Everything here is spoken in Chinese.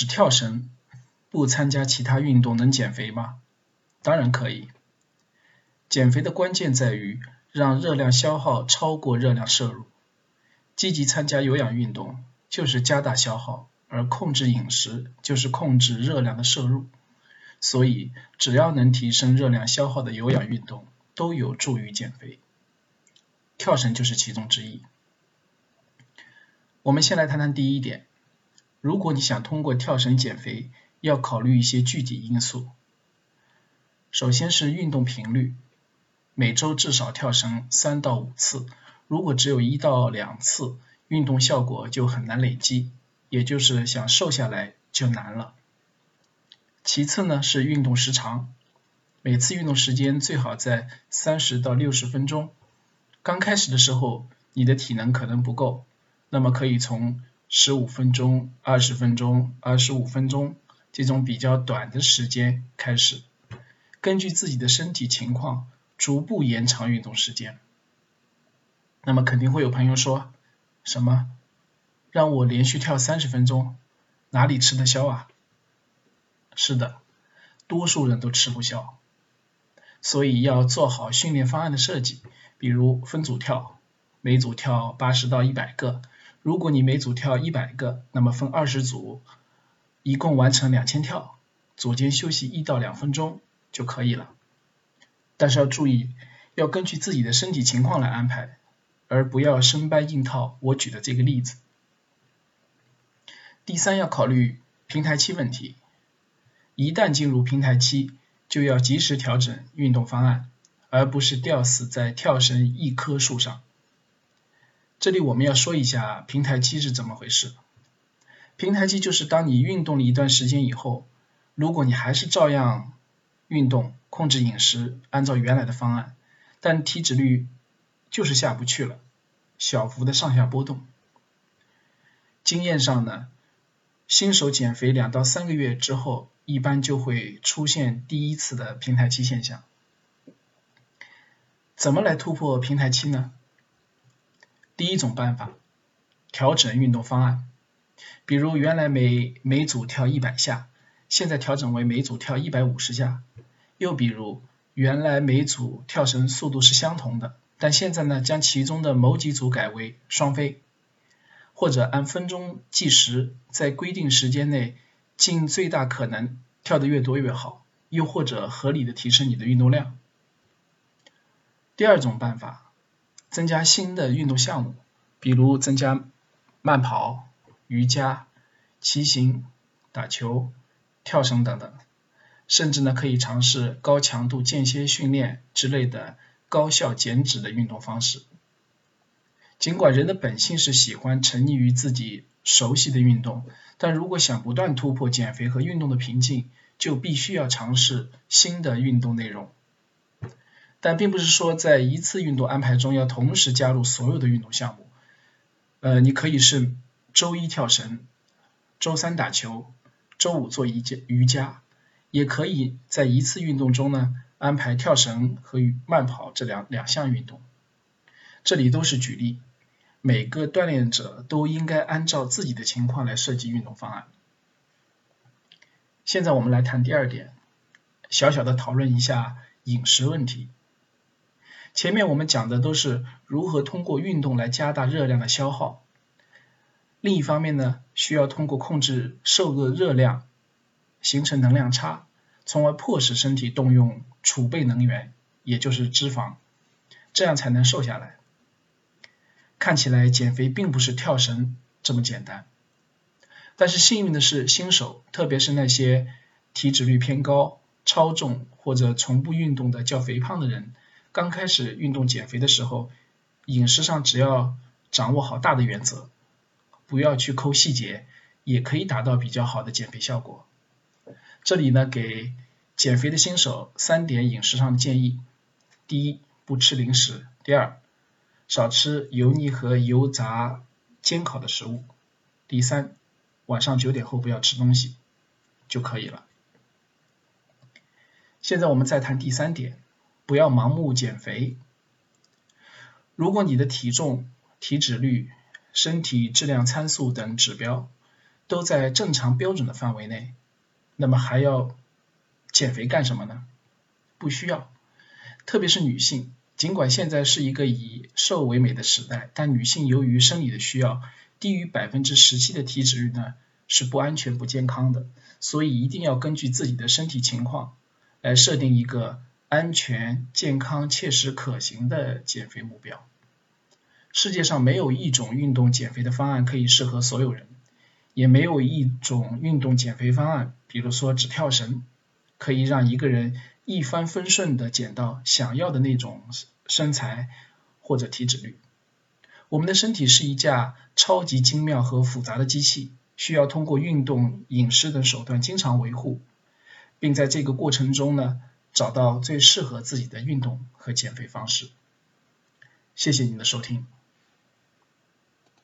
只跳绳，不参加其他运动能减肥吗？当然可以。减肥的关键在于让热量消耗超过热量摄入。积极参加有氧运动就是加大消耗，而控制饮食就是控制热量的摄入。所以，只要能提升热量消耗的有氧运动，都有助于减肥。跳绳就是其中之一。我们先来谈谈第一点，如果你想通过跳绳减肥，要考虑一些具体因素。首先是运动频率，每周至少跳绳三到五次，如果只有一到两次，运动效果就很难累积，也就是想瘦下来就难了。其次呢是运动时长，每次运动时间最好在三十到六十分钟。刚开始的时候，你的体能可能不够，那么可以从十五分钟、二十分钟、二十五分钟这种比较短的时间开始，根据自己的身体情况逐步延长运动时间。那么肯定会有朋友说，什么让我连续跳三十分钟，哪里吃得消啊？是的，多数人都吃不消，所以要做好训练方案的设计。比如分组跳，每组跳八十到一百个。如果你每组跳一百个，那么分二十组，一共完成两千跳，组间休息一到两分钟就可以了。但是要注意，要根据自己的身体情况来安排，而不要生搬硬套我举的这个例子。第三，要考虑平台期问题，一旦进入平台期，就要及时调整运动方案。而不是吊死在跳绳一棵树上。这里我们要说一下平台期是怎么回事。平台期就是当你运动了一段时间以后，如果你还是照样运动、控制饮食、按照原来的方案，但体脂率就是下不去了，小幅的上下波动。经验上呢，新手减肥两到三个月之后，一般就会出现第一次的平台期现象。怎么来突破平台期呢？第一种办法，调整运动方案，比如原来每每组跳一百下，现在调整为每组跳一百五十下；又比如原来每组跳绳速度是相同的，但现在呢将其中的某几组改为双飞，或者按分钟计时，在规定时间内尽最大可能跳得越多越好；又或者合理的提升你的运动量。第二种办法，增加新的运动项目，比如增加慢跑、瑜伽、骑行、打球、跳绳等等，甚至呢可以尝试高强度间歇训练之类的高效减脂的运动方式。尽管人的本性是喜欢沉溺于自己熟悉的运动，但如果想不断突破减肥和运动的瓶颈，就必须要尝试新的运动内容。但并不是说在一次运动安排中要同时加入所有的运动项目，呃，你可以是周一跳绳，周三打球，周五做瑜伽，瑜伽，也可以在一次运动中呢安排跳绳和慢跑这两两项运动。这里都是举例，每个锻炼者都应该按照自己的情况来设计运动方案。现在我们来谈第二点，小小的讨论一下饮食问题。前面我们讲的都是如何通过运动来加大热量的消耗，另一方面呢，需要通过控制受热热量，形成能量差，从而迫使身体动用储备能源，也就是脂肪，这样才能瘦下来。看起来减肥并不是跳绳这么简单，但是幸运的是，新手，特别是那些体脂率偏高、超重或者从不运动的较肥胖的人。刚开始运动减肥的时候，饮食上只要掌握好大的原则，不要去抠细节，也可以达到比较好的减肥效果。这里呢，给减肥的新手三点饮食上的建议：第一，不吃零食；第二，少吃油腻和油炸、煎烤的食物；第三，晚上九点后不要吃东西就可以了。现在我们再谈第三点。不要盲目减肥。如果你的体重、体脂率、身体质量参数等指标都在正常标准的范围内，那么还要减肥干什么呢？不需要。特别是女性，尽管现在是一个以瘦为美的时代，但女性由于生理的需要，低于百分之十七的体脂率呢是不安全、不健康的。所以一定要根据自己的身体情况来设定一个安全、健康、切实可行的减肥目标。世界上没有一种运动减肥的方案可以适合所有人，也没有一种运动减肥方案，比如说只跳绳，可以让一个人一帆风顺地减到想要的那种身材或者体脂率。我们的身体是一架超级精妙和复杂的机器，需要通过运动、饮食等手段经常维护，并在这个过程中呢，找到最适合自己的运动和减肥方式。谢谢您的收听。